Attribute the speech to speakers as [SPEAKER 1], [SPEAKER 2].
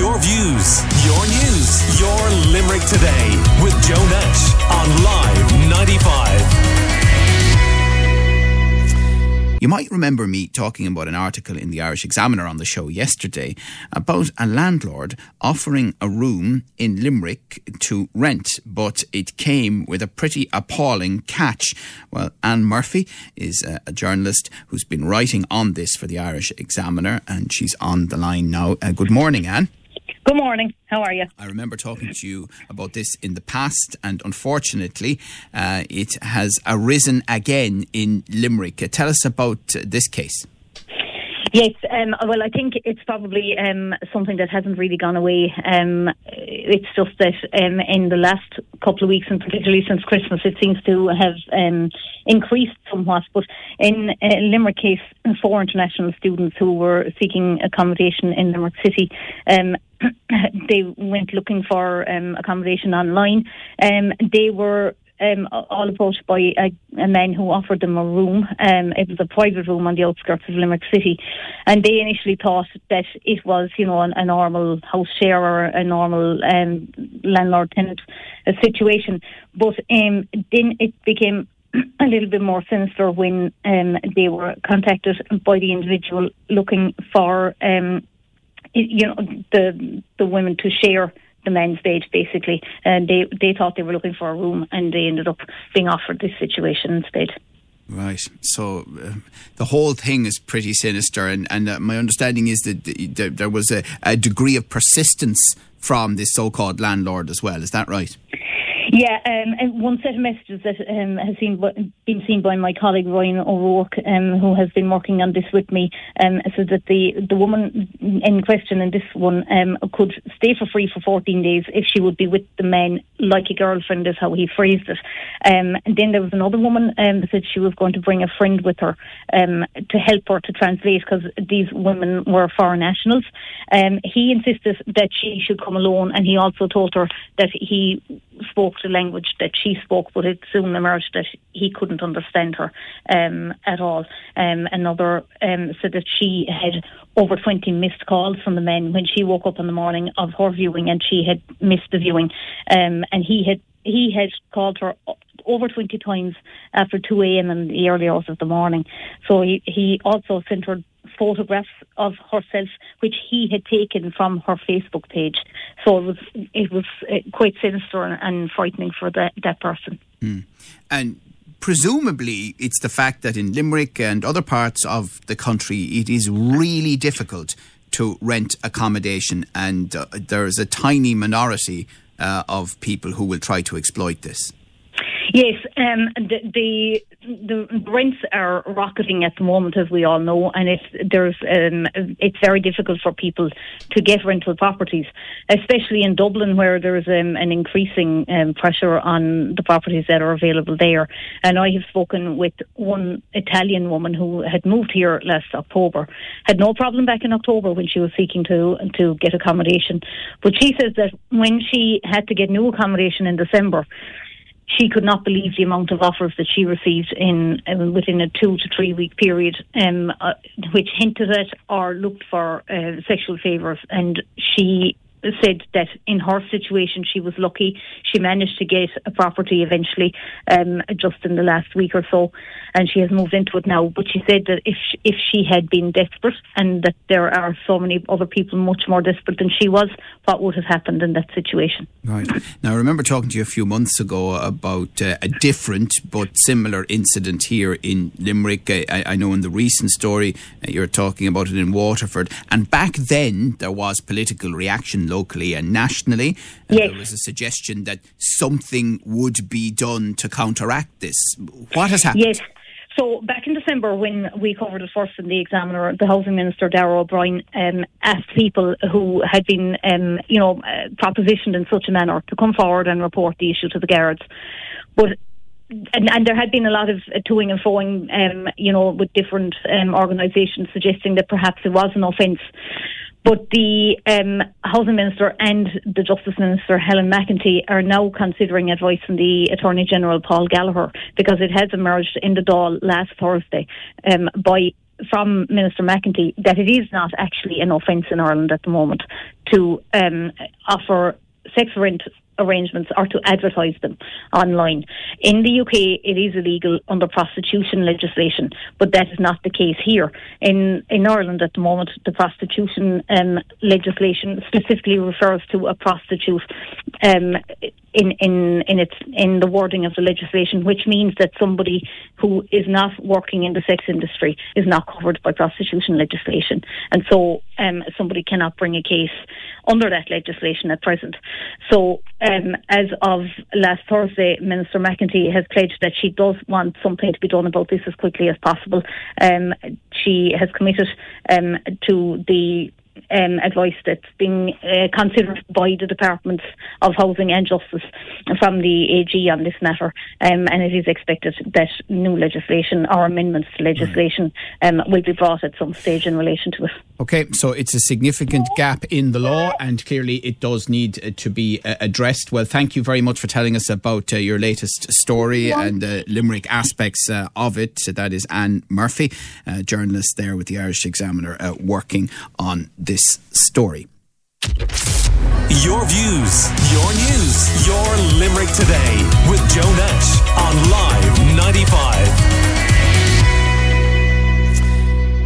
[SPEAKER 1] Your views, your news, your Limerick today with Joe Nash on Live 95.
[SPEAKER 2] You might remember me talking about an article in the Irish Examiner on the show yesterday about a landlord offering a room in Limerick to rent, but it came with a pretty appalling catch. Well, Anne Murphy is a, a journalist who's been writing on this for the Irish Examiner, and she's on the line now. Uh, good morning, Anne.
[SPEAKER 3] Good morning. How are you?
[SPEAKER 2] I remember talking to you about this in the past, and unfortunately, uh, it has arisen again in Limerick. Uh, tell us about uh, this case.
[SPEAKER 3] Yes, um, well, I think it's probably um, something that hasn't really gone away. Um, it's just that um, in the last couple of weeks, and particularly since Christmas, it seems to have um, increased somewhat. But in uh, Limerick case, four international students who were seeking accommodation in Limerick City um, they went looking for um, accommodation online. Um, they were um, all approached by a, a, man who offered them a room. Um, it was a private room on the outskirts of Limerick City, and they initially thought that it was, you know, a, a normal house share or a normal um, landlord-tenant uh, situation. But um, then it became a little bit more sinister when um, they were contacted by the individual looking for um, you know the the women to share the men's bed basically and they they thought they were looking for a room and they ended up being offered this situation instead
[SPEAKER 2] Right. So uh, the whole thing is pretty sinister, and, and uh, my understanding is that th- there was a, a degree of persistence from this so called landlord as well. Is that right?
[SPEAKER 3] Yeah, um, and one set of messages that um, has seen, been seen by my colleague Ryan O'Rourke, um, who has been working on this with me, um, that the, the woman in question in this one um, could stay for free for 14 days if she would be with the men like a girlfriend, is how he phrased it. Um, and then there was another woman um, that said she was going to bring a friend with her to help her to translate because these women were foreign nationals. He insisted that she should come alone, and he also told her that he spoke the language that she spoke, but it soon emerged that he couldn't understand her um, at all. Um, another um, said that she had over 20 missed calls from the men when she woke up in the morning of her viewing and she had missed the viewing. Um, and he had he had called her over 20 times after 2 a.m. in the early hours of the morning. So he, he also sent her photographs of herself, which he had taken from her Facebook page. So it was it was uh, quite sinister and, frightening for that that person.
[SPEAKER 2] Mm. And presumably, it's the fact that in Limerick and other parts of the country, it is really difficult to rent accommodation, and uh, there is a tiny minority uh, of people who will try to exploit this.
[SPEAKER 3] Yes, um, the, the, the rents are rocketing at the moment, as we all know, and it's there's um, it's very difficult for people to get rental properties, especially in Dublin, where there is um, an increasing um, pressure on the properties that are available there. And I have spoken with one Italian woman who had moved here last October, had no problem back in October when she was seeking to to get accommodation, but she says that when she had to get new accommodation in December she could not believe the amount of offers that she received in um, within a two to three week period, um, uh, which hinted at or looked for uh, sexual favours, and she said that in her situation she was lucky. She managed to get a property eventually, um, just in the last week or so, and she has moved into it now. But she said that if she, if she had been desperate, and that there are so many other people much more desperate than she was, what would have happened in that situation?
[SPEAKER 2] Right. Now, I remember talking to you a few months ago about uh, a different but similar incident here in Limerick. I, I know in the recent story uh, you're talking about it in Waterford, and back then there was political reaction locally and nationally.
[SPEAKER 3] Yes.
[SPEAKER 2] There was a suggestion that something would be done to counteract this. What has happened?
[SPEAKER 3] Yes. So back in December, when we covered it first in the Examiner, the Housing Minister Darragh O'Brien um, asked people who had been, um, you know, uh, propositioned in such a manner to come forward and report the issue to the guards. But and, and, there had been a lot of uh, toing and froing, um, you know, with different um, organisations suggesting that perhaps it was an offence. But the um, Housing Minister and the Justice Minister, Helen McEntee, are now considering advice from the Attorney General, Paul Gallagher, because it has emerged in the Dáil last Thursday um, by from Minister McEntee that it is not actually an offence in Ireland at the moment to um, offer sex rent arrangements or to advertise them online. In the UK, it is illegal under prostitution legislation, but that is not the case here. In in Ireland at the moment, the prostitution um, legislation specifically refers to a prostitute um, in in in its in the wording of the legislation, which means that somebody who is not working in the sex industry is not covered by prostitution legislation, and so um, somebody cannot bring a case under that legislation at present. So, um, as of last Thursday, Minister McEntee has pledged that she does want something to be done about this as quickly as possible. Um, she has committed um, to the um, advice that's being uh, considered by the Department of Housing and Justice from the AG on this matter, um, and it is expected that new legislation or amendments to legislation um, will be brought at some stage in relation to it.
[SPEAKER 2] Okay, so it's a significant gap in the law, and clearly it does need uh, to be uh, addressed. Well, thank you very much for telling us about uh, your latest story and the Limerick aspects uh, of it. So That is Anne Murphy, a journalist there with the Irish Examiner, uh, working on this story.
[SPEAKER 1] Your views, your news, your Limerick today with Joe Nash on Live 95.